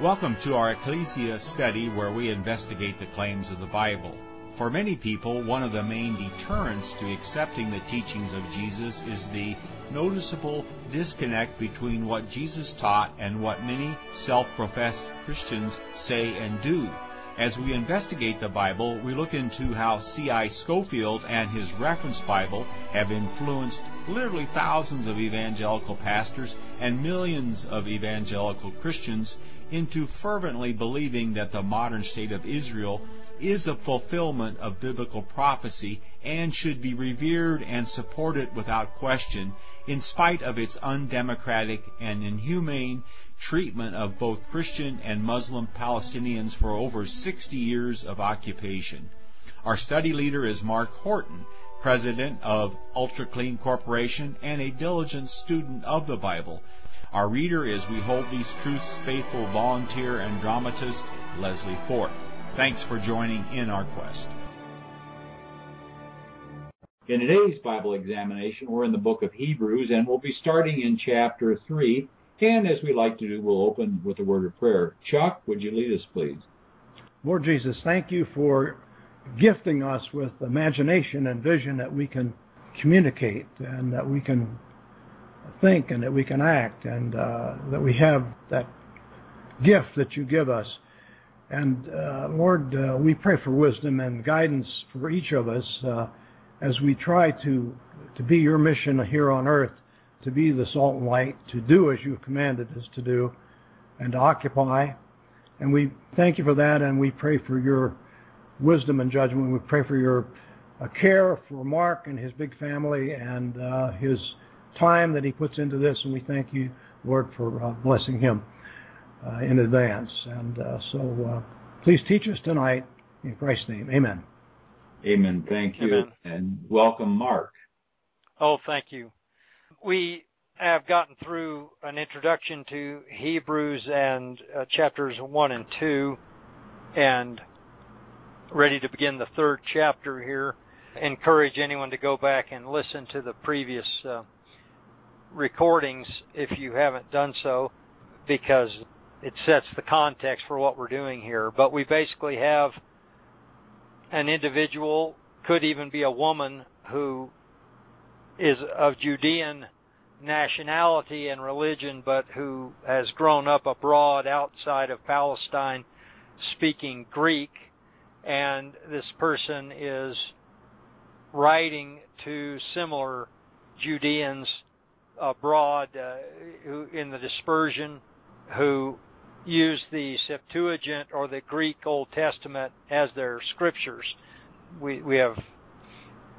Welcome to our Ecclesia study where we investigate the claims of the Bible. For many people, one of the main deterrents to accepting the teachings of Jesus is the noticeable disconnect between what Jesus taught and what many self professed Christians say and do. As we investigate the Bible, we look into how C.I. Scofield and his reference Bible have influenced literally thousands of evangelical pastors and millions of evangelical Christians into fervently believing that the modern state of Israel is a fulfillment of biblical prophecy and should be revered and supported without question, in spite of its undemocratic and inhumane treatment of both Christian and Muslim Palestinians for over 60 years of occupation. Our study leader is Mark Horton, president of Ultra Clean Corporation and a diligent student of the Bible. Our reader is We Hold These Truths faithful volunteer and dramatist Leslie Fort. Thanks for joining in our quest. In today's Bible examination, we're in the book of Hebrews, and we'll be starting in chapter 3. And as we like to do, we'll open with a word of prayer. Chuck, would you lead us, please? Lord Jesus, thank you for gifting us with imagination and vision that we can communicate and that we can think and that we can act and uh, that we have that gift that you give us. And uh, Lord, uh, we pray for wisdom and guidance for each of us uh, as we try to to be your mission here on earth, to be the salt and light, to do as you commanded us to do, and to occupy. And we thank you for that, and we pray for your wisdom and judgment. We pray for your uh, care for Mark and his big family and uh, his time that he puts into this, and we thank you, Lord, for uh, blessing him uh, in advance. And uh, so uh, please teach us tonight in Christ's name. Amen. Amen. Thank you. Amen. And welcome, Mark. Oh, thank you. We have gotten through an introduction to Hebrews and uh, chapters 1 and 2 and ready to begin the third chapter here. Encourage anyone to go back and listen to the previous uh, recordings if you haven't done so because it sets the context for what we're doing here. But we basically have an individual, could even be a woman, who is of Judean nationality and religion, but who has grown up abroad outside of Palestine speaking Greek. And this person is writing to similar Judeans abroad uh, who, in the dispersion who use the Septuagint or the Greek Old Testament as their scriptures. We, we have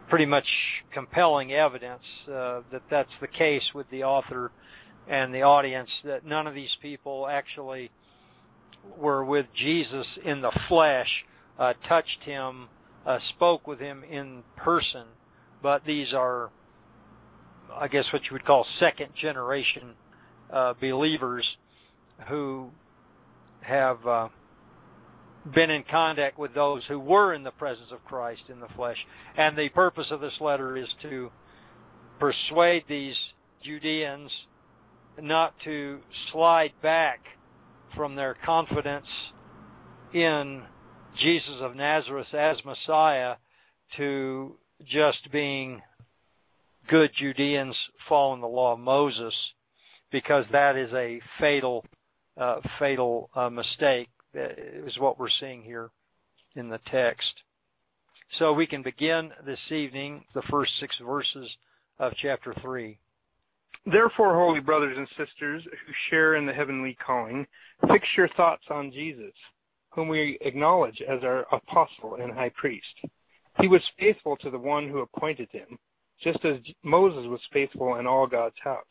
pretty much compelling evidence uh, that that's the case with the author and the audience, that none of these people actually were with Jesus in the flesh, uh, touched him, uh, spoke with him in person, but these are, I guess, what you would call second generation uh, believers who have uh, been in contact with those who were in the presence of Christ in the flesh. And the purpose of this letter is to persuade these Judeans not to slide back from their confidence in Jesus of Nazareth as Messiah to just being good Judeans following the law of Moses, because that is a fatal uh, fatal uh, mistake is what we're seeing here in the text. So we can begin this evening the first six verses of chapter 3. Therefore, holy brothers and sisters who share in the heavenly calling, fix your thoughts on Jesus, whom we acknowledge as our apostle and high priest. He was faithful to the one who appointed him, just as Moses was faithful in all God's house.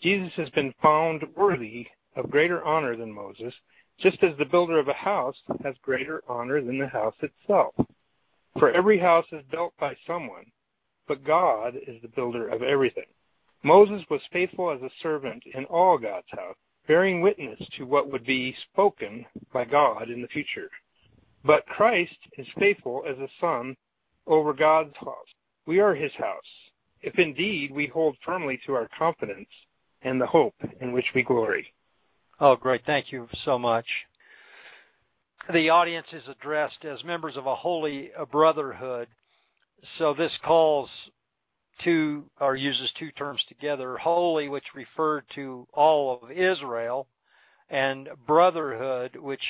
Jesus has been found worthy of greater honor than Moses, just as the builder of a house has greater honor than the house itself. For every house is built by someone, but God is the builder of everything. Moses was faithful as a servant in all God's house, bearing witness to what would be spoken by God in the future. But Christ is faithful as a son over God's house. We are his house, if indeed we hold firmly to our confidence and the hope in which we glory. Oh, great. Thank you so much. The audience is addressed as members of a holy brotherhood. So this calls two, or uses two terms together, holy, which referred to all of Israel, and brotherhood, which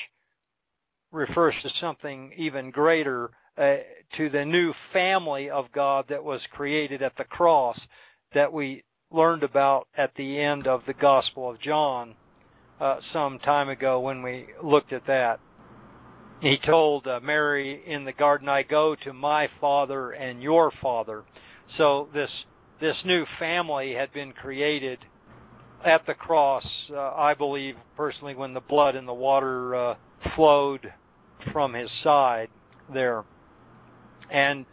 refers to something even greater, uh, to the new family of God that was created at the cross that we learned about at the end of the Gospel of John uh, some time ago when we looked at that. He told uh, Mary in the garden, "I go to my Father and your Father." So this this new family had been created at the cross. Uh, I believe personally when the blood and the water uh, flowed from his side there, and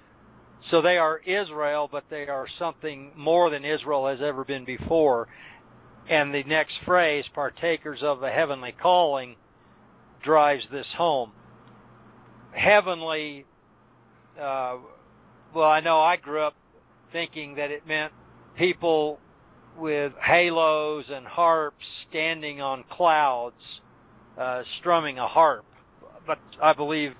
so they are Israel, but they are something more than Israel has ever been before. And the next phrase, partakers of the heavenly calling, drives this home. Heavenly, uh, well, I know I grew up thinking that it meant people with halos and harps standing on clouds, uh, strumming a harp. But I believe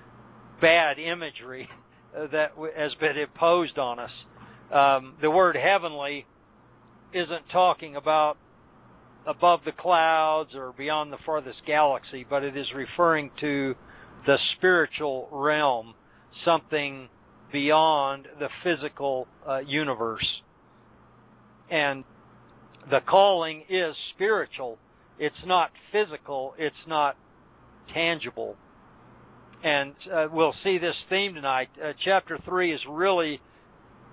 bad imagery that has been imposed on us. Um, the word heavenly isn't talking about above the clouds or beyond the farthest galaxy, but it is referring to the spiritual realm, something beyond the physical uh, universe. And the calling is spiritual. It's not physical. It's not tangible. And uh, we'll see this theme tonight. Uh, chapter 3 is really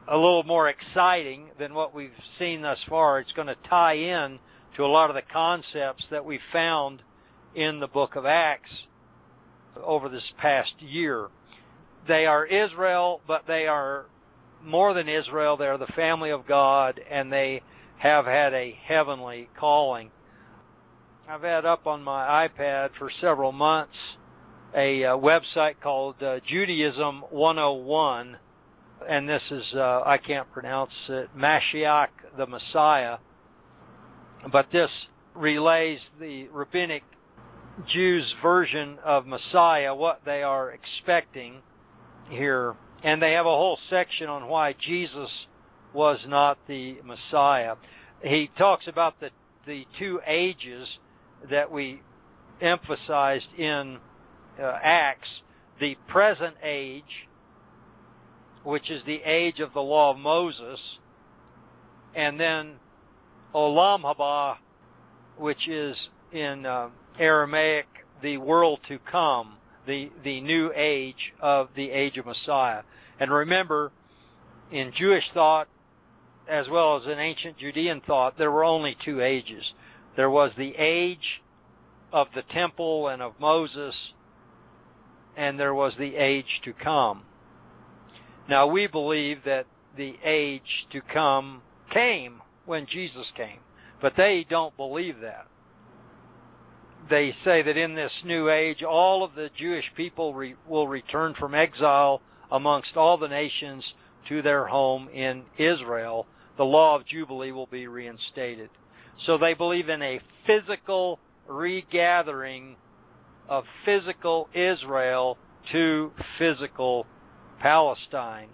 a little more exciting than what we've seen thus far. It's going to tie in to a lot of the concepts that we found in the book of Acts over this past year. They are Israel, but they are more than Israel. They are the family of God, and they have had a heavenly calling. I've had up on my iPad for several months a uh, website called uh, Judaism 101, and this is, uh, I can't pronounce it, Mashiach the Messiah. But this relays the rabbinic Jews' version of Messiah, what they are expecting here. And they have a whole section on why Jesus was not the Messiah. He talks about the, the two ages that we emphasized in uh, Acts, the present age, which is the age of the law of Moses, and then Olam Haba, which is in uh, Aramaic the world to come, the the new age of the age of Messiah. And remember, in Jewish thought, as well as in ancient Judean thought, there were only two ages. There was the age of the temple and of Moses, and there was the age to come. Now we believe that the age to come came when Jesus came, but they don't believe that. They say that in this new age, all of the Jewish people re- will return from exile amongst all the nations to their home in Israel. The law of Jubilee will be reinstated. So they believe in a physical regathering of physical Israel to physical Palestine.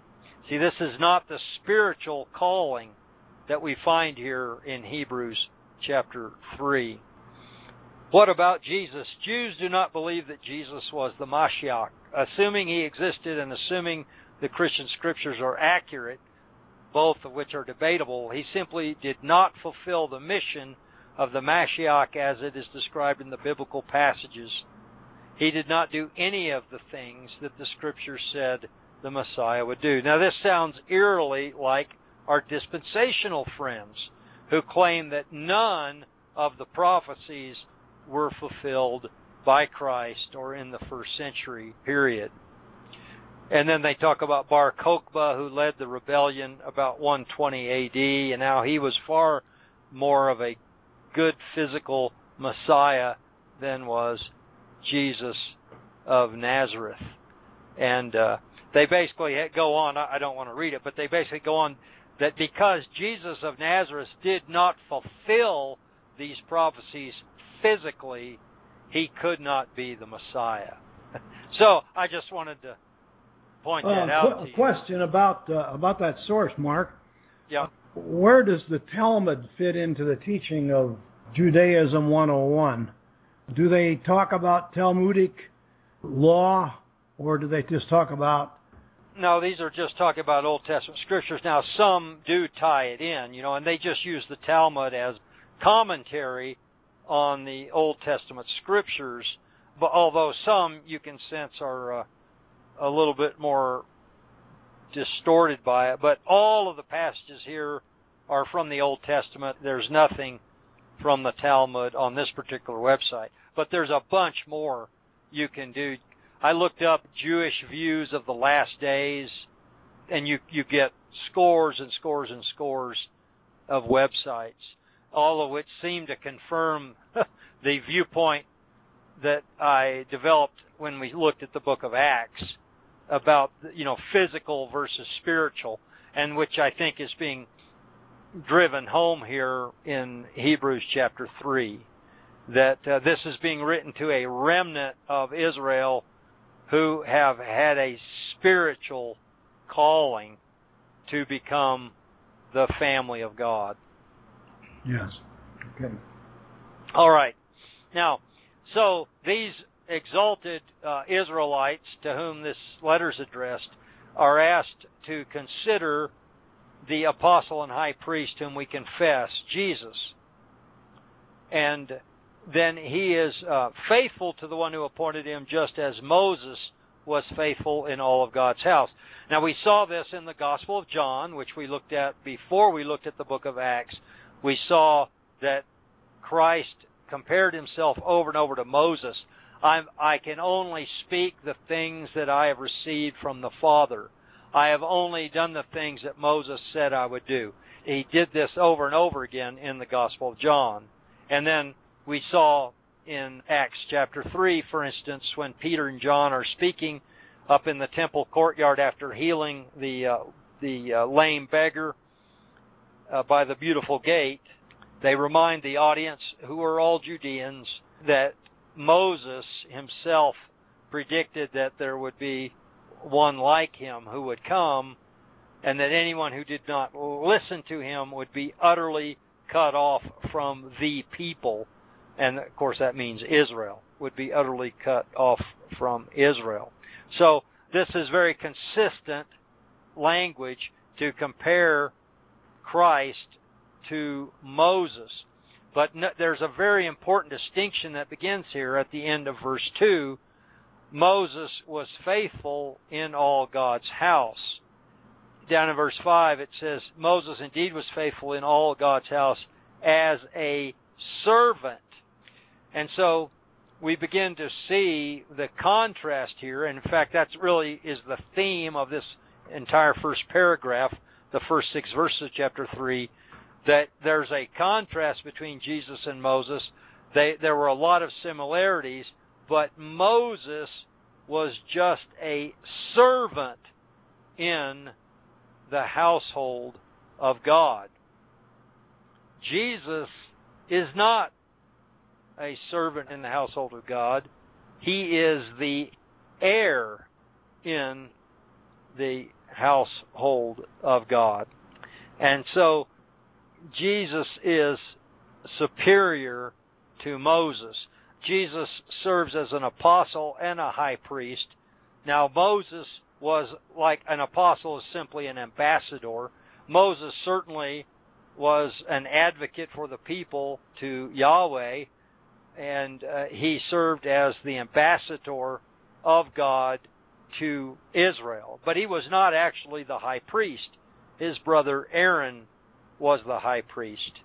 See, this is not the spiritual calling that we find here in Hebrews chapter 3. What about Jesus? Jews do not believe that Jesus was the Mashiach. Assuming he existed and assuming the Christian scriptures are accurate, both of which are debatable, he simply did not fulfill the mission of the Mashiach as it is described in the biblical passages. He did not do any of the things that the scriptures said the Messiah would do. Now, this sounds eerily like our dispensational friends who claim that none of the prophecies were fulfilled by Christ or in the first century period. And then they talk about Bar Kokhba, who led the rebellion about 120 AD, and how he was far more of a good physical Messiah than was Jesus of Nazareth. And uh, they basically go on, I don't want to read it, but they basically go on that because Jesus of Nazareth did not fulfill these prophecies physically he could not be the Messiah. so I just wanted to point that uh, out. Qu- question about uh, about that source, Mark. Yeah. Where does the Talmud fit into the teaching of Judaism 101? Do they talk about Talmudic law, or do they just talk about No, these are just talking about Old Testament scriptures. Now, some do tie it in, you know, and they just use the Talmud as commentary on the Old Testament scriptures. But although some you can sense are uh, a little bit more distorted by it, but all of the passages here are from the Old Testament. There's nothing from the Talmud on this particular website, but there's a bunch more you can do. I looked up Jewish views of the last days, and you you get scores and scores and scores of websites, all of which seem to confirm the viewpoint that I developed when we looked at the book of Acts about you know physical versus spiritual, and which I think is being driven home here in Hebrews chapter three, that uh, this is being written to a remnant of Israel who have had a spiritual calling to become the family of God. Yes? Okay. All right. Now, so these exalted uh, Israelites to whom this letter is addressed are asked to consider the apostle and high priest whom we confess, Jesus. And then he is uh, faithful to the one who appointed him, just as Moses was faithful in all of God's house. Now, we saw this in the Gospel of John, which we looked at before we looked at the book of Acts. We saw that Christ compared himself over and over to Moses. I'm, I can only speak the things that I have received from the Father. I have only done the things that Moses said I would do. He did this over and over again in the Gospel of John. And then we saw in Acts chapter 3, for instance, when Peter and John are speaking up in the temple courtyard after healing the, uh, the uh, lame beggar uh, by the beautiful gate, they remind the audience, who are all Judeans, that Moses himself predicted that there would be one like him who would come, and that anyone who did not listen to him would be utterly cut off from the people. And of course, that means Israel would be utterly cut off from Israel. So, this is very consistent language to compare Christ to Moses. But no, there's a very important distinction that begins here at the end of verse 2. Moses was faithful in all God's house. Down in verse 5 it says, Moses indeed was faithful in all God's house as a servant. And so we begin to see the contrast here. And in fact, that really is the theme of this entire first paragraph, the first six verses of chapter 3 that there's a contrast between Jesus and Moses. They, there were a lot of similarities, but Moses was just a servant in the household of God. Jesus is not a servant in the household of God. He is the heir in the household of God. And so Jesus is superior to Moses. Jesus serves as an apostle and a high priest. Now, Moses was like an apostle is simply an ambassador. Moses certainly was an advocate for the people to Yahweh, and uh, he served as the ambassador of God to Israel. But he was not actually the high priest. His brother Aaron was the high priest.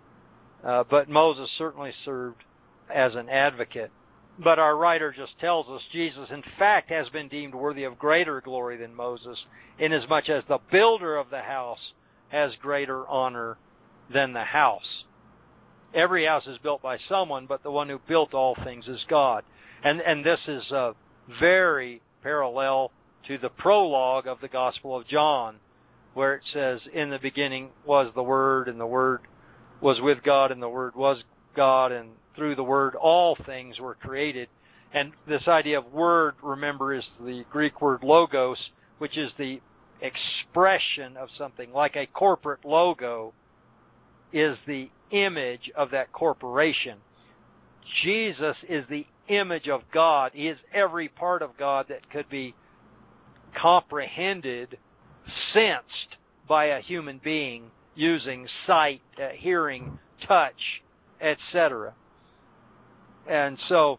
Uh, but Moses certainly served as an advocate. But our writer just tells us Jesus, in fact, has been deemed worthy of greater glory than Moses, inasmuch as the builder of the house has greater honor than the house. Every house is built by someone, but the one who built all things is God. And, and this is uh, very parallel to the prologue of the Gospel of John, where it says, In the beginning was the Word, and the Word was with God, and the Word was God, and through the Word all things were created. And this idea of Word, remember, is the Greek word logos, which is the expression of something, like a corporate logo is the image of that corporation. Jesus is the image of God. He is every part of God that could be comprehended, sensed by a human being using sight, uh, hearing, touch, etc. And so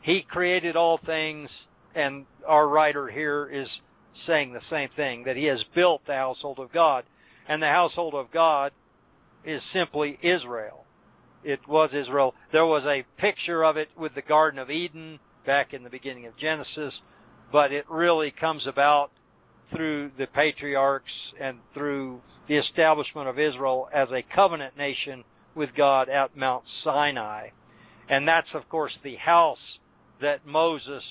he created all things, and our writer here is saying the same thing that he has built the household of God. And the household of God is simply Israel. It was Israel. There was a picture of it with the Garden of Eden back in the beginning of Genesis, but it really comes about through the patriarchs and through the establishment of Israel as a covenant nation with God at Mount Sinai. And that's, of course, the house that Moses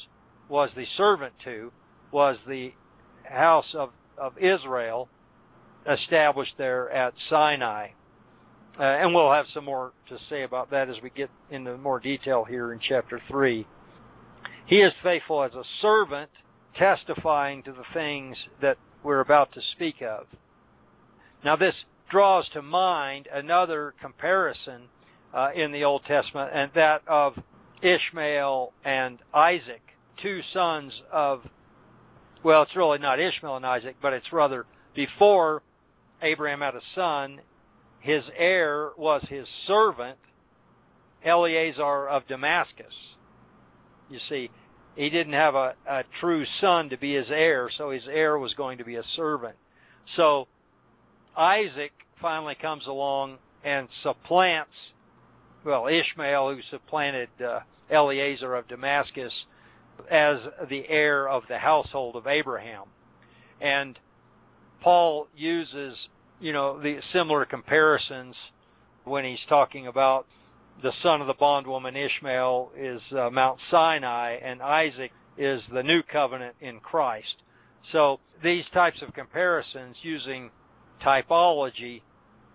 was the servant to, was the house of, of Israel established there at Sinai. Uh, and we'll have some more to say about that as we get into more detail here in chapter 3. He is faithful as a servant, testifying to the things that we're about to speak of. Now, this draws to mind another comparison uh, in the Old Testament, and that of Ishmael and Isaac, two sons of, well, it's really not Ishmael and Isaac, but it's rather before Abraham had a son, his heir was his servant, Eleazar of Damascus. You see, he didn't have a, a true son to be his heir, so his heir was going to be a servant. So Isaac finally comes along and supplants, well, Ishmael, who supplanted uh, Eleazar of Damascus as the heir of the household of Abraham. And Paul uses you know, the similar comparisons when he's talking about the son of the bondwoman Ishmael is uh, Mount Sinai and Isaac is the new covenant in Christ. So these types of comparisons using typology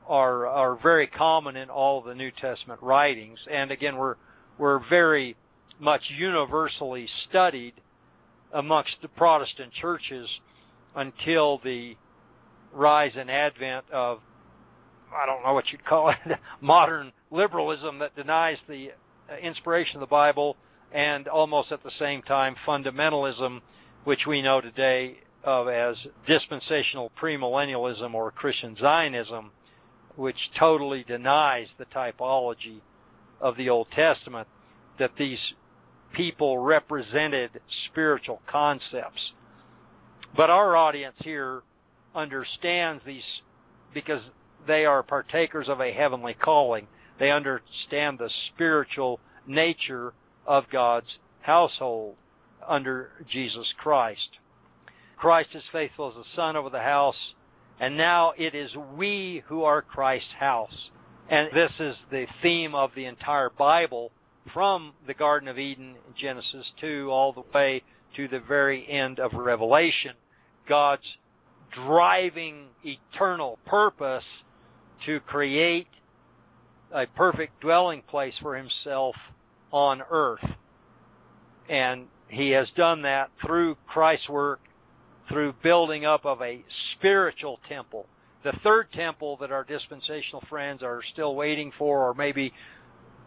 are are very common in all the New Testament writings and again we're we're very much universally studied amongst the Protestant churches until the rise and advent of I don't know what you'd call it modern liberalism that denies the uh, inspiration of the Bible and almost at the same time fundamentalism which we know today of as dispensational premillennialism or Christian Zionism which totally denies the typology of the Old Testament that these people represented spiritual concepts. But our audience here understands these because they are partakers of a heavenly calling. They understand the spiritual nature of God's household under Jesus Christ. Christ is faithful as a son over the house, and now it is we who are Christ's house. And this is the theme of the entire Bible from the Garden of Eden, Genesis 2, all the way to the very end of Revelation. God's driving eternal purpose to create a perfect dwelling place for himself on earth. And he has done that through Christ's work, through building up of a spiritual temple. The third temple that our dispensational friends are still waiting for, or maybe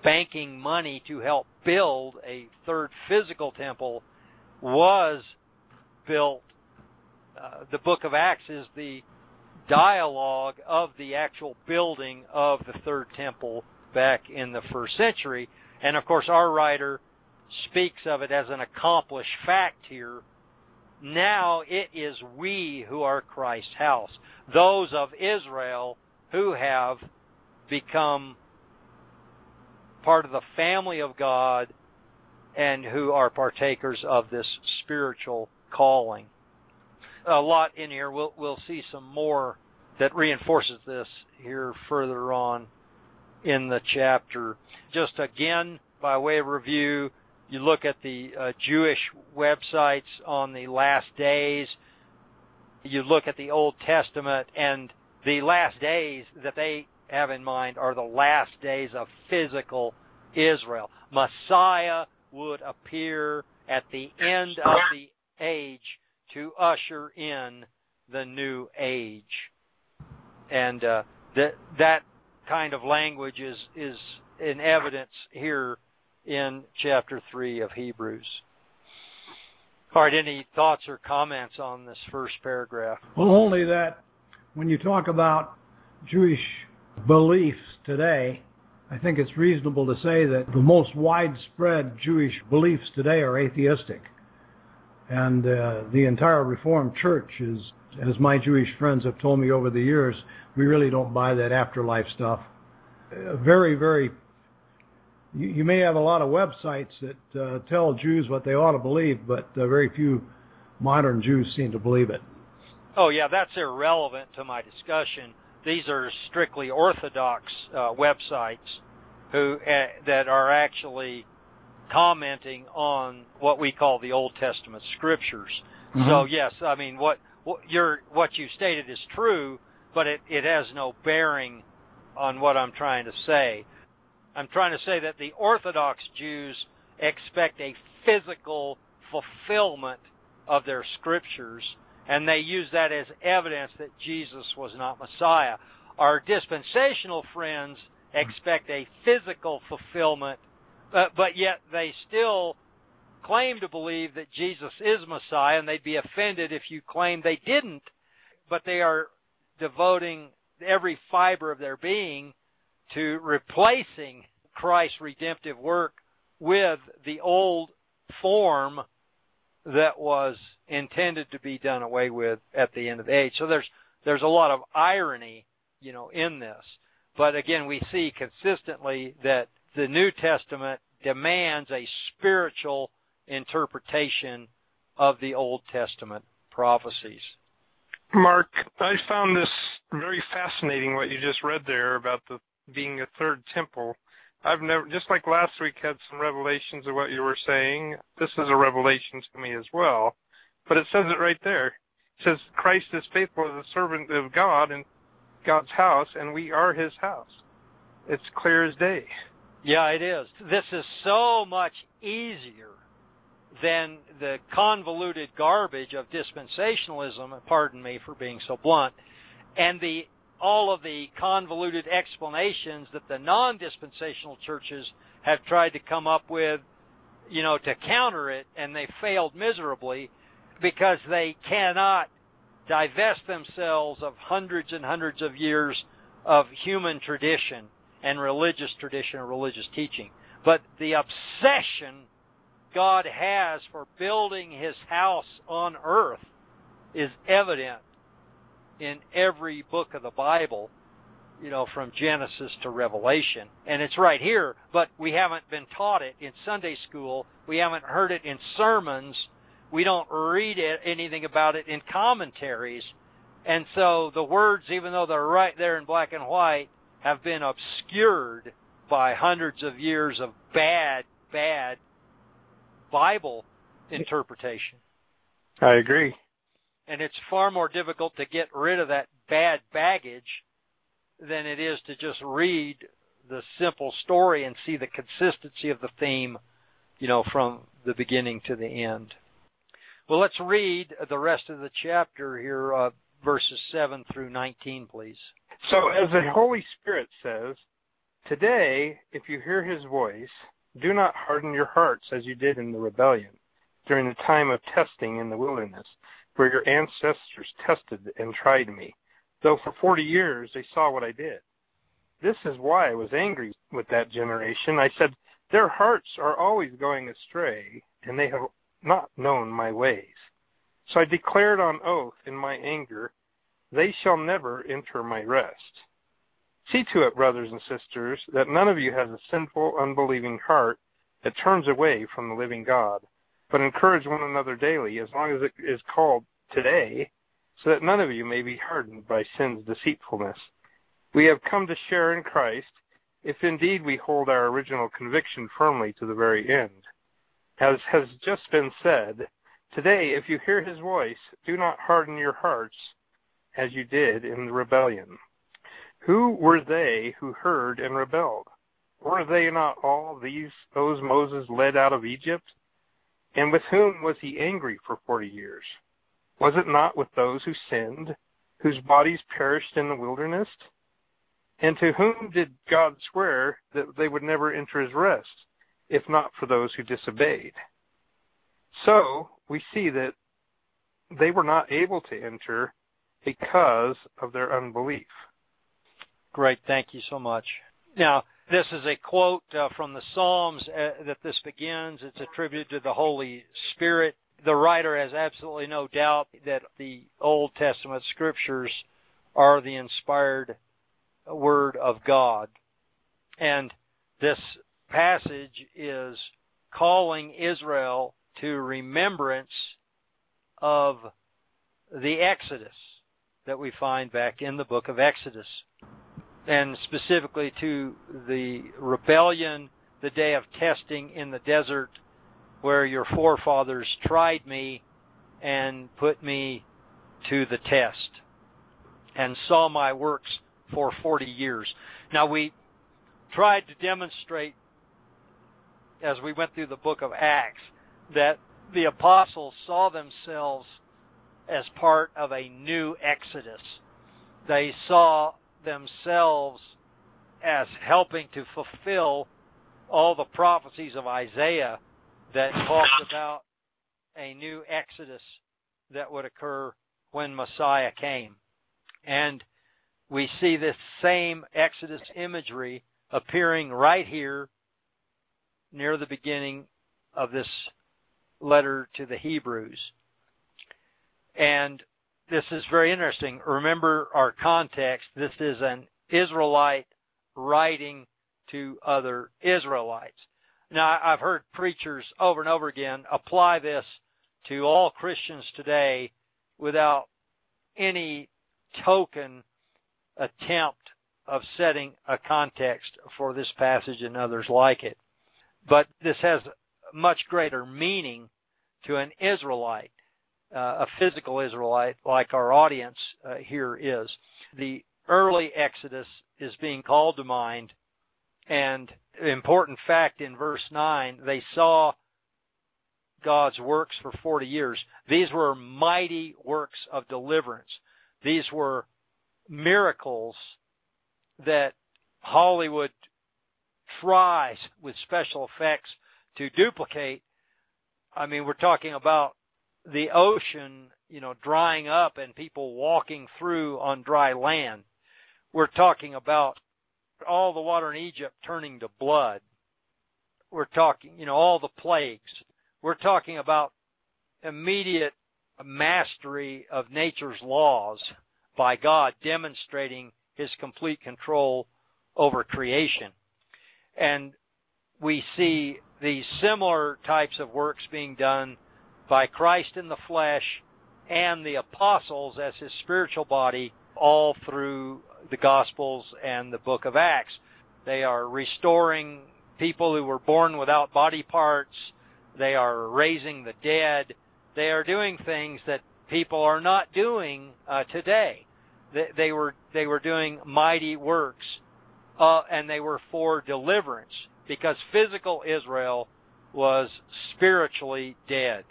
banking money to help build a third physical temple, was built uh, the book of Acts is the dialogue of the actual building of the third temple back in the first century. And of course, our writer speaks of it as an accomplished fact here. Now it is we who are Christ's house, those of Israel who have become part of the family of God and who are partakers of this spiritual calling a lot in here. We'll we'll see some more that reinforces this here further on in the chapter. Just again, by way of review, you look at the uh, Jewish websites on the last days. You look at the Old Testament and the last days that they have in mind are the last days of physical Israel. Messiah would appear at the end of the age to usher in the new age. And uh, that that kind of language is is in evidence here in chapter three of Hebrews. All right, any thoughts or comments on this first paragraph? Well, only that when you talk about Jewish beliefs today, I think it's reasonable to say that the most widespread Jewish beliefs today are atheistic. And uh, the entire Reformed Church is, as my Jewish friends have told me over the years, we really don't buy that afterlife stuff. Uh, very, very you, you may have a lot of websites that uh, tell Jews what they ought to believe, but uh, very few modern Jews seem to believe it. Oh yeah, that's irrelevant to my discussion. These are strictly Orthodox uh, websites who uh, that are actually commenting on what we call the Old Testament scriptures. Mm-hmm. So yes, I mean what, what your what you stated is true, but it, it has no bearing on what I'm trying to say. I'm trying to say that the Orthodox Jews expect a physical fulfillment of their scriptures, and they use that as evidence that Jesus was not Messiah. Our dispensational friends expect a physical fulfillment, but, but yet they still claim to believe that Jesus is Messiah, and they'd be offended if you claim they didn't. But they are devoting every fiber of their being to replacing Christ's redemptive work with the old form that was intended to be done away with at the end of the age. So there's there's a lot of irony, you know, in this. But again, we see consistently that the New Testament demands a spiritual interpretation of the Old Testament prophecies. Mark, I found this very fascinating what you just read there about the being a third temple. I've never, just like last week, had some revelations of what you were saying. This is a revelation to me as well. But it says it right there. It says Christ is faithful as a servant of God in God's house, and we are His house. It's clear as day. Yeah, it is. This is so much easier than the convoluted garbage of dispensationalism, pardon me for being so blunt, and the all of the convoluted explanations that the non-dispensational churches have tried to come up with, you know, to counter it, and they failed miserably because they cannot divest themselves of hundreds and hundreds of years of human tradition and religious tradition or religious teaching. But the obsession God has for building his house on earth is evident in every book of the Bible, you know, from Genesis to Revelation. And it's right here, but we haven't been taught it in Sunday school. We haven't heard it in sermons. We don't read it, anything about it in commentaries. And so the words, even though they're right there in black and white, have been obscured by hundreds of years of bad, bad Bible interpretation. I agree and it's far more difficult to get rid of that bad baggage than it is to just read the simple story and see the consistency of the theme, you know, from the beginning to the end. Well, let's read the rest of the chapter here, uh, verses 7 through 19, please. So, as the Holy Spirit says, Today, if you hear his voice, do not harden your hearts as you did in the rebellion during the time of testing in the wilderness where your ancestors tested and tried me, though for forty years they saw what I did. This is why I was angry with that generation. I said, Their hearts are always going astray, and they have not known my ways. So I declared on oath in my anger, They shall never enter my rest. See to it, brothers and sisters, that none of you has a sinful, unbelieving heart that turns away from the living God but encourage one another daily, as long as it is called today, so that none of you may be hardened by sin's deceitfulness. We have come to share in Christ, if indeed we hold our original conviction firmly to the very end. As has just been said, today, if you hear his voice, do not harden your hearts as you did in the rebellion. Who were they who heard and rebelled? Were they not all these those Moses led out of Egypt? And with whom was he angry for forty years? Was it not with those who sinned, whose bodies perished in the wilderness? And to whom did God swear that they would never enter his rest, if not for those who disobeyed? So we see that they were not able to enter because of their unbelief. Great, thank you so much. Now, this is a quote uh, from the Psalms uh, that this begins. It's attributed to the Holy Spirit. The writer has absolutely no doubt that the Old Testament scriptures are the inspired word of God. And this passage is calling Israel to remembrance of the Exodus that we find back in the book of Exodus and specifically to the rebellion, the day of testing in the desert, where your forefathers tried me and put me to the test and saw my works for 40 years. Now, we tried to demonstrate as we went through the book of Acts that the apostles saw themselves as part of a new exodus. They saw themselves as helping to fulfill all the prophecies of Isaiah that talked about a new exodus that would occur when Messiah came. And we see this same exodus imagery appearing right here near the beginning of this letter to the Hebrews. And this is very interesting. Remember our context. This is an Israelite writing to other Israelites. Now, I've heard preachers over and over again apply this to all Christians today without any token attempt of setting a context for this passage and others like it. But this has much greater meaning to an Israelite a physical Israelite like our audience uh, here is. The early Exodus is being called to mind, and important fact in verse 9, they saw God's works for 40 years. These were mighty works of deliverance. These were miracles that Hollywood tries with special effects to duplicate. I mean, we're talking about the ocean, you know, drying up and people walking through on dry land. We're talking about all the water in Egypt turning to blood. We're talking, you know, all the plagues. We're talking about immediate mastery of nature's laws by God demonstrating his complete control over creation. And we see these similar types of works being done by Christ in the flesh and the apostles as his spiritual body all through the Gospels and the book of Acts. They are restoring people who were born without body parts. They are raising the dead. They are doing things that people are not doing uh, today. They, they, were they were doing mighty works, uh, and they were for deliverance because physical Israel was spiritually dead.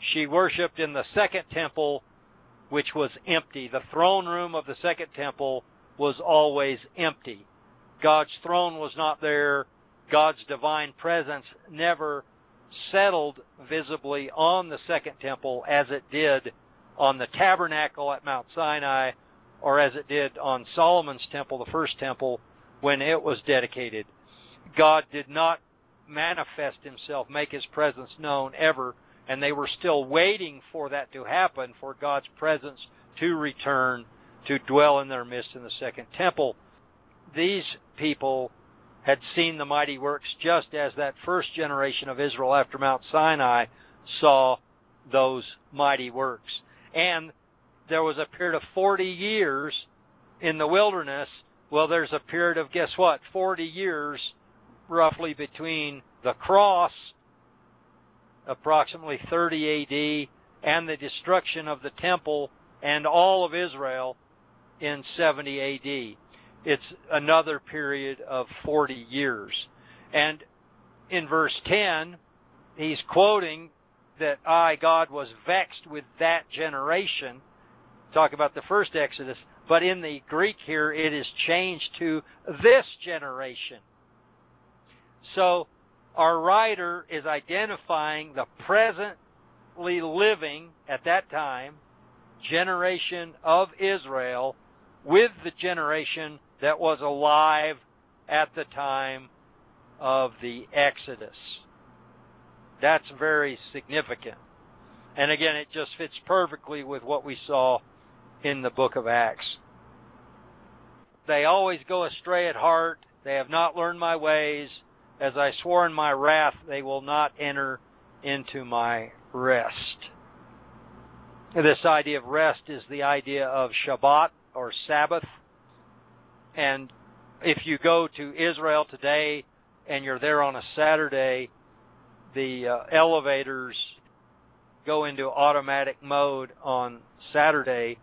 She worshiped in the second temple, which was empty. The throne room of the second temple was always empty. God's throne was not there. God's divine presence never settled visibly on the second temple as it did on the tabernacle at Mount Sinai or as it did on Solomon's temple, the first temple, when it was dedicated. God did not manifest himself, make his presence known ever and they were still waiting for that to happen, for God's presence to return to dwell in their midst in the second temple. These people had seen the mighty works just as that first generation of Israel after Mount Sinai saw those mighty works. And there was a period of 40 years in the wilderness. Well, there's a period of, guess what, 40 years roughly between the cross approximately 30 AD, and the destruction of the temple and all of Israel in 70 AD. it's another period of 40 years. And in verse 10, he's quoting that I, God, was vexed with that generation. Talk about the first Exodus. But in the Greek here, it is changed to this generation. So our writer is identifying the presently living at that time generation of Israel with the generation that was alive at the time of the Exodus. That's very significant. And again, it just fits perfectly with what we saw in the book of Acts. They always go astray at heart. They have not learned my ways. As I swore in my wrath, they will not enter into my rest. This idea of rest is the idea of Shabbat or Sabbath. And if you go to Israel today and you're there on a Saturday, the uh, elevators go into automatic mode on Saturday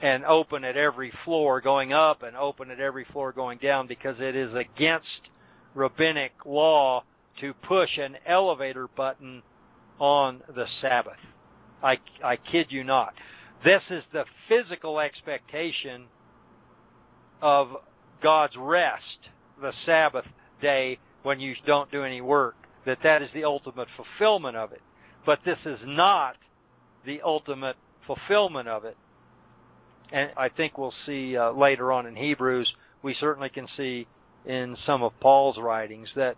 and open at every floor going up and open at every floor going down because it is against rabbinic law to push an elevator button on the Sabbath. I, I kid you not. This is the physical expectation of God's rest, the Sabbath day when you don't do any work, that that is the ultimate fulfillment of it. But this is not the ultimate fulfillment of it. And I think we'll see uh, later on in Hebrews, we certainly can see in some of Paul's writings that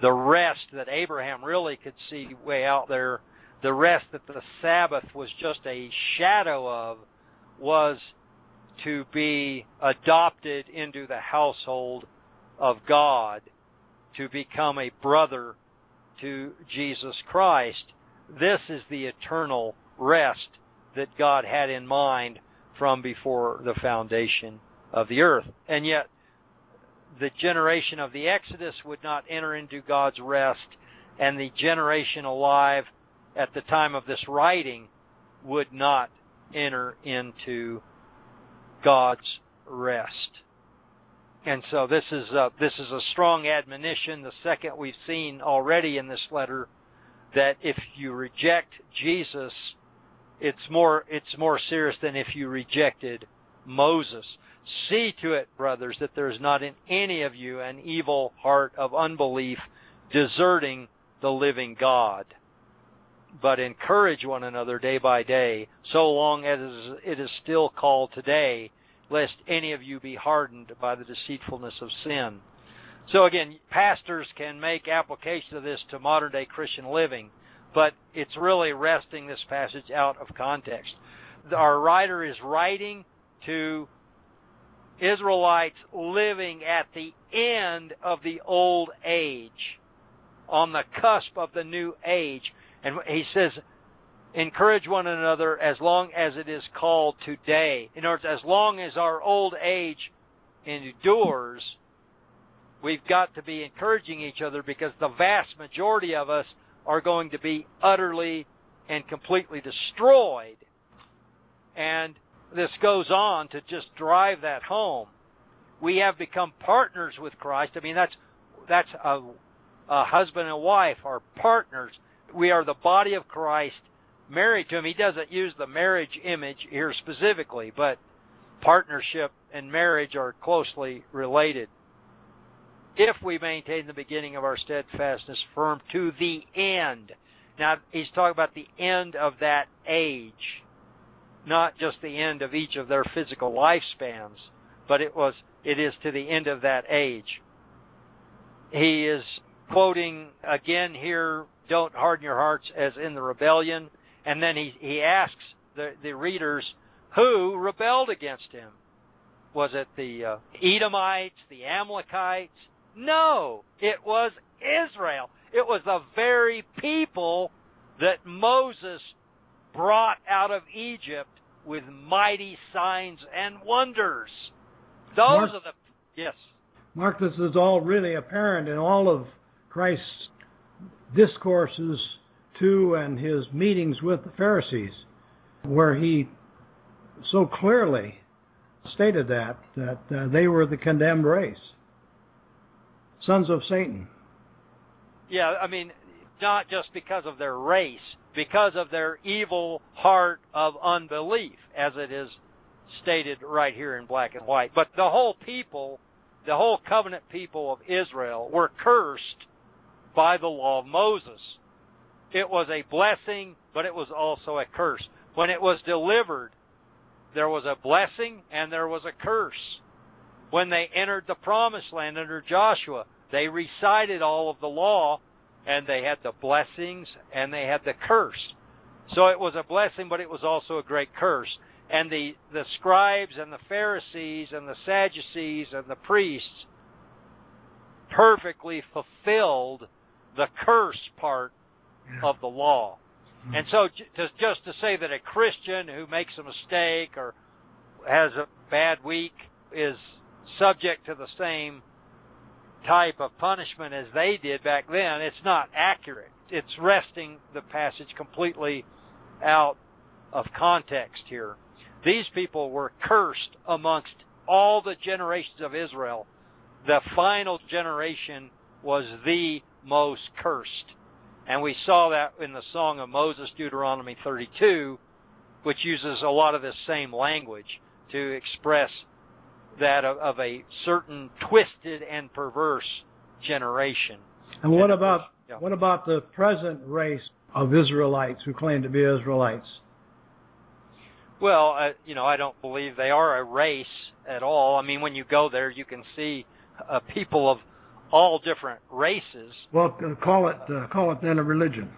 the rest that Abraham really could see way out there, the rest that the Sabbath was just a shadow of, was to be adopted into the household of God, to become a brother to Jesus Christ. This is the eternal rest that God had in mind from before the foundation of the earth. And yet, the generation of the Exodus would not enter into God's rest, and the generation alive at the time of this writing would not enter into God's rest. And so this is a, this is a strong admonition. The second we've seen already in this letter that if you reject Jesus, it's more it's more serious than if you rejected Moses. See to it, brothers, that there is not in any of you an evil heart of unbelief deserting the living God. But encourage one another day by day, so long as it is still called today, lest any of you be hardened by the deceitfulness of sin. So again, pastors can make application of this to modern day Christian living, but it's really wresting this passage out of context. Our writer is writing to Israelites living at the end of the old age, on the cusp of the new age. And he says, encourage one another as long as it is called today. In other words, as long as our old age endures, we've got to be encouraging each other because the vast majority of us are going to be utterly and completely destroyed. And this goes on to just drive that home. We have become partners with Christ. I mean, that's that's a, a husband and wife are partners. We are the body of Christ, married to Him. He doesn't use the marriage image here specifically, but partnership and marriage are closely related. If we maintain the beginning of our steadfastness firm to the end. Now, he's talking about the end of that age not just the end of each of their physical lifespans, but it was it is to the end of that age. He is quoting again here, don't harden your hearts as in the rebellion, and then he, he asks the, the readers who rebelled against him. Was it the uh, Edomites, the Amalekites? No, it was Israel. It was the very people that Moses brought out of Egypt with mighty signs and wonders. Those Mark, are the yes. Mark, this is all really apparent in all of Christ's discourses to and his meetings with the Pharisees, where he so clearly stated that, that uh, they were the condemned race, sons of Satan. Yeah, I mean, not just because of their race, because of their evil heart of unbelief, as it is stated right here in black and white. But the whole people, the whole covenant people of Israel, were cursed by the law of Moses. It was a blessing, but it was also a curse. When it was delivered, there was a blessing and there was a curse. When they entered the promised land under Joshua, they recited all of the law and they had the blessings and they had the curse. So it was a blessing, but it was also a great curse. And the, the scribes and the Pharisees and the Sadducees and the priests perfectly fulfilled the curse part of the law. Mm-hmm. And so just, just to say that a Christian who makes a mistake or has a bad week is subject to the same type of punishment as they did back then, it's not accurate. It's wresting the passage completely out of context here. These people were cursed amongst all the generations of Israel. The final generation was the most cursed. And we saw that in the Song of Moses, Deuteronomy 32, which uses a lot of this same language to express that of, of a certain twisted and perverse generation. And what and about course, yeah. what about the present race of Israelites who claim to be Israelites? Well, uh, you know, I don't believe they are a race at all. I mean, when you go there, you can see uh, people of all different races. Well, uh, call it uh, call it then a religion.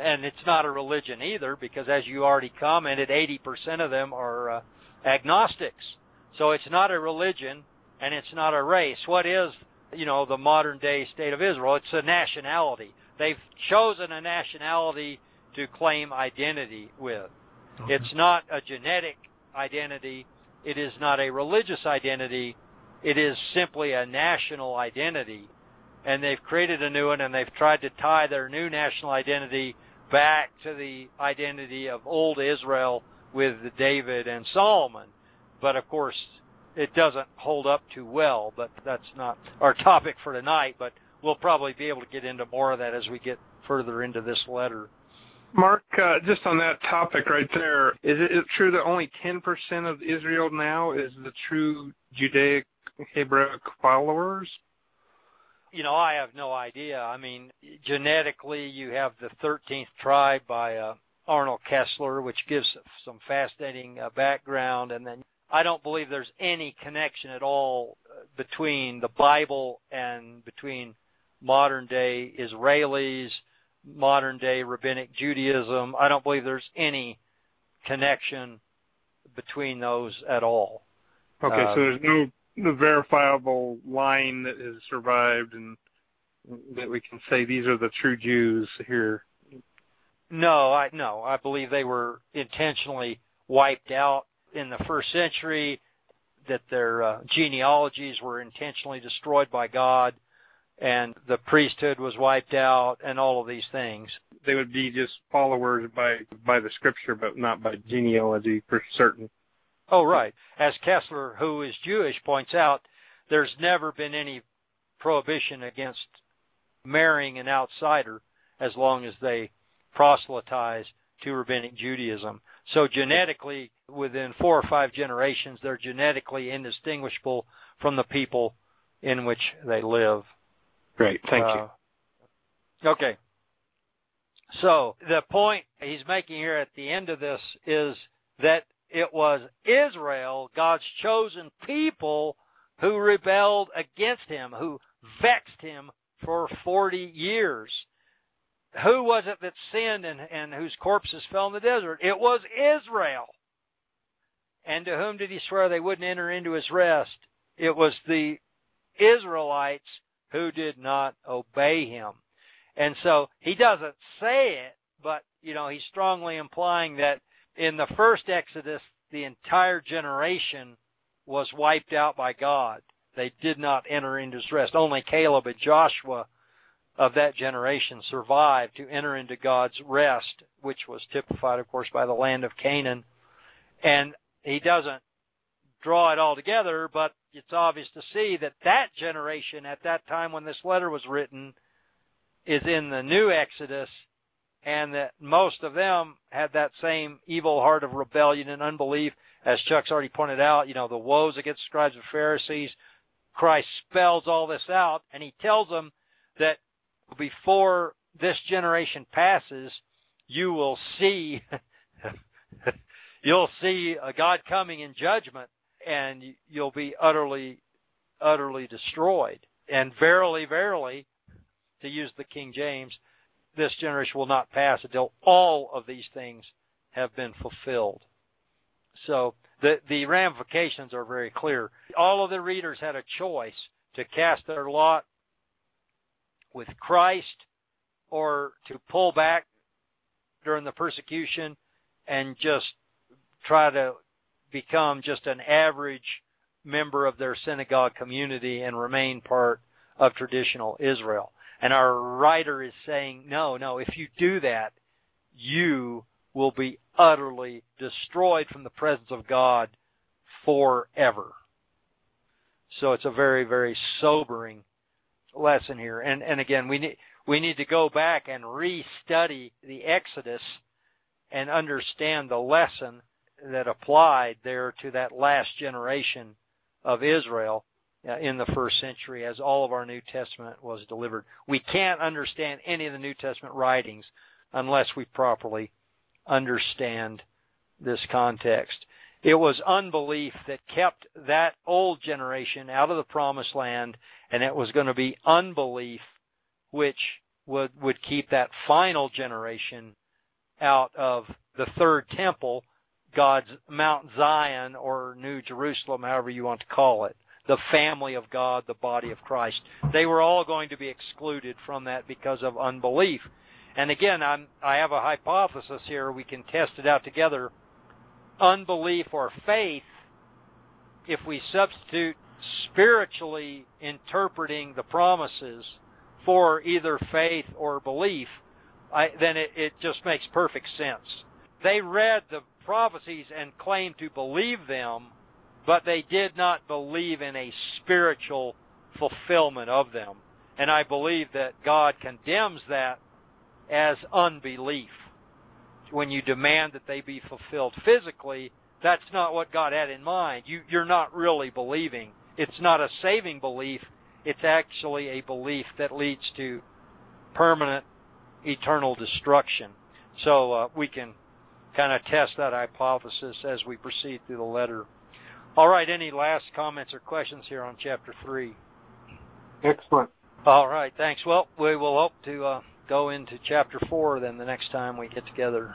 And it's not a religion either, because as you already commented, 80% of them are uh, agnostics. So it's not a religion and it's not a race. What is, you know, the modern day state of Israel? It's a nationality. They've chosen a nationality to claim identity with. Okay. It's not a genetic identity. It is not a religious identity. It is simply a national identity. And they've created a new one and they've tried to tie their new national identity back to the identity of old Israel with David and Solomon. But of course, it doesn't hold up too well, but that's not our topic for tonight, but we'll probably be able to get into more of that as we get further into this letter. Mark, uh, just on that topic right there, is it true that only 10% of Israel now is the true Judaic Hebraic followers? You know, I have no idea. I mean, genetically, you have the 13th tribe by uh, Arnold Koestler, which gives some fascinating uh, background, and then I don't believe there's any connection at all uh, between the Bible and between modern day Israelis, modern day rabbinic Judaism. I don't believe there's any connection between those at all. Okay, uh, so there's no no verifiable line that has survived and that we can say these are the true Jews here. No, I no, I believe they were intentionally wiped out in the first century, that their uh, genealogies were intentionally destroyed by God, and the priesthood was wiped out, and all of these things. They would be just followers by by the scripture, but not by genealogy for certain. Oh, right. As Koestler, who is Jewish, points out, there's never been any prohibition against marrying an outsider as long as they proselytize to rabbinic Judaism. So genetically, within four or five generations, they're genetically indistinguishable from the people in which they live. Great, thank uh, you. Okay. So the point he's making here at the end of this is that it was Israel, God's chosen people, who rebelled against him, who vexed him for 40 years who was it that sinned and, and whose corpses fell in the desert? It was Israel. And to whom did he swear they wouldn't enter into his rest? It was the Israelites who did not obey him. And so he doesn't say it, but you know, he's strongly implying that in the first Exodus, the entire generation was wiped out by God. They did not enter into his rest. Only Caleb and Joshua of that generation survived to enter into God's rest, which was typified, of course, by the land of Canaan. And he doesn't draw it all together, but it's obvious to see that that generation at that time when this letter was written is in the new Exodus and that most of them had that same evil heart of rebellion and unbelief as Chuck's already pointed out, you know, the woes against scribes and Pharisees. Christ spells all this out and he tells them that before this generation passes, you will see you'll see a God coming in judgment and you'll be utterly utterly destroyed. And verily, verily, to use the King James, this generation will not pass until all of these things have been fulfilled. So the the ramifications are very clear. All of the readers had a choice to cast their lot with Christ or to pull back during the persecution and just try to become just an average member of their synagogue community and remain part of traditional Israel. And our writer is saying, no, no, if you do that, you will be utterly destroyed from the presence of God forever. So it's a very, very sobering lesson here. And and again, we need we need to go back and restudy the Exodus and understand the lesson that applied there to that last generation of Israel uh, in the first century as all of our New Testament was delivered. We can't understand any of the New Testament writings unless we properly understand this context. It was unbelief that kept that old generation out of the promised land, and it was going to be unbelief which would, would keep that final generation out of the third temple, God's Mount Zion or New Jerusalem, however you want to call it, the family of God, the body of Christ. They were all going to be excluded from that because of unbelief. And again, I'm, I have a hypothesis here. We can test it out together. Unbelief or faith, if we substitute spiritually interpreting the promises for either faith or belief, I, then it, it just makes perfect sense. They read the prophecies and claimed to believe them, but they did not believe in a spiritual fulfillment of them. And I believe that God condemns that as unbelief. When you demand that they be fulfilled physically, that's not what God had in mind. You, you're not really believing. It's not a saving belief. It's actually a belief that leads to permanent, eternal destruction. So uh, we can kind of test that hypothesis as we proceed through the letter. All right, any last comments or questions here on chapter 3? Excellent. All right, thanks. Well, we will hope to uh, go into chapter 4 then the next time we get together.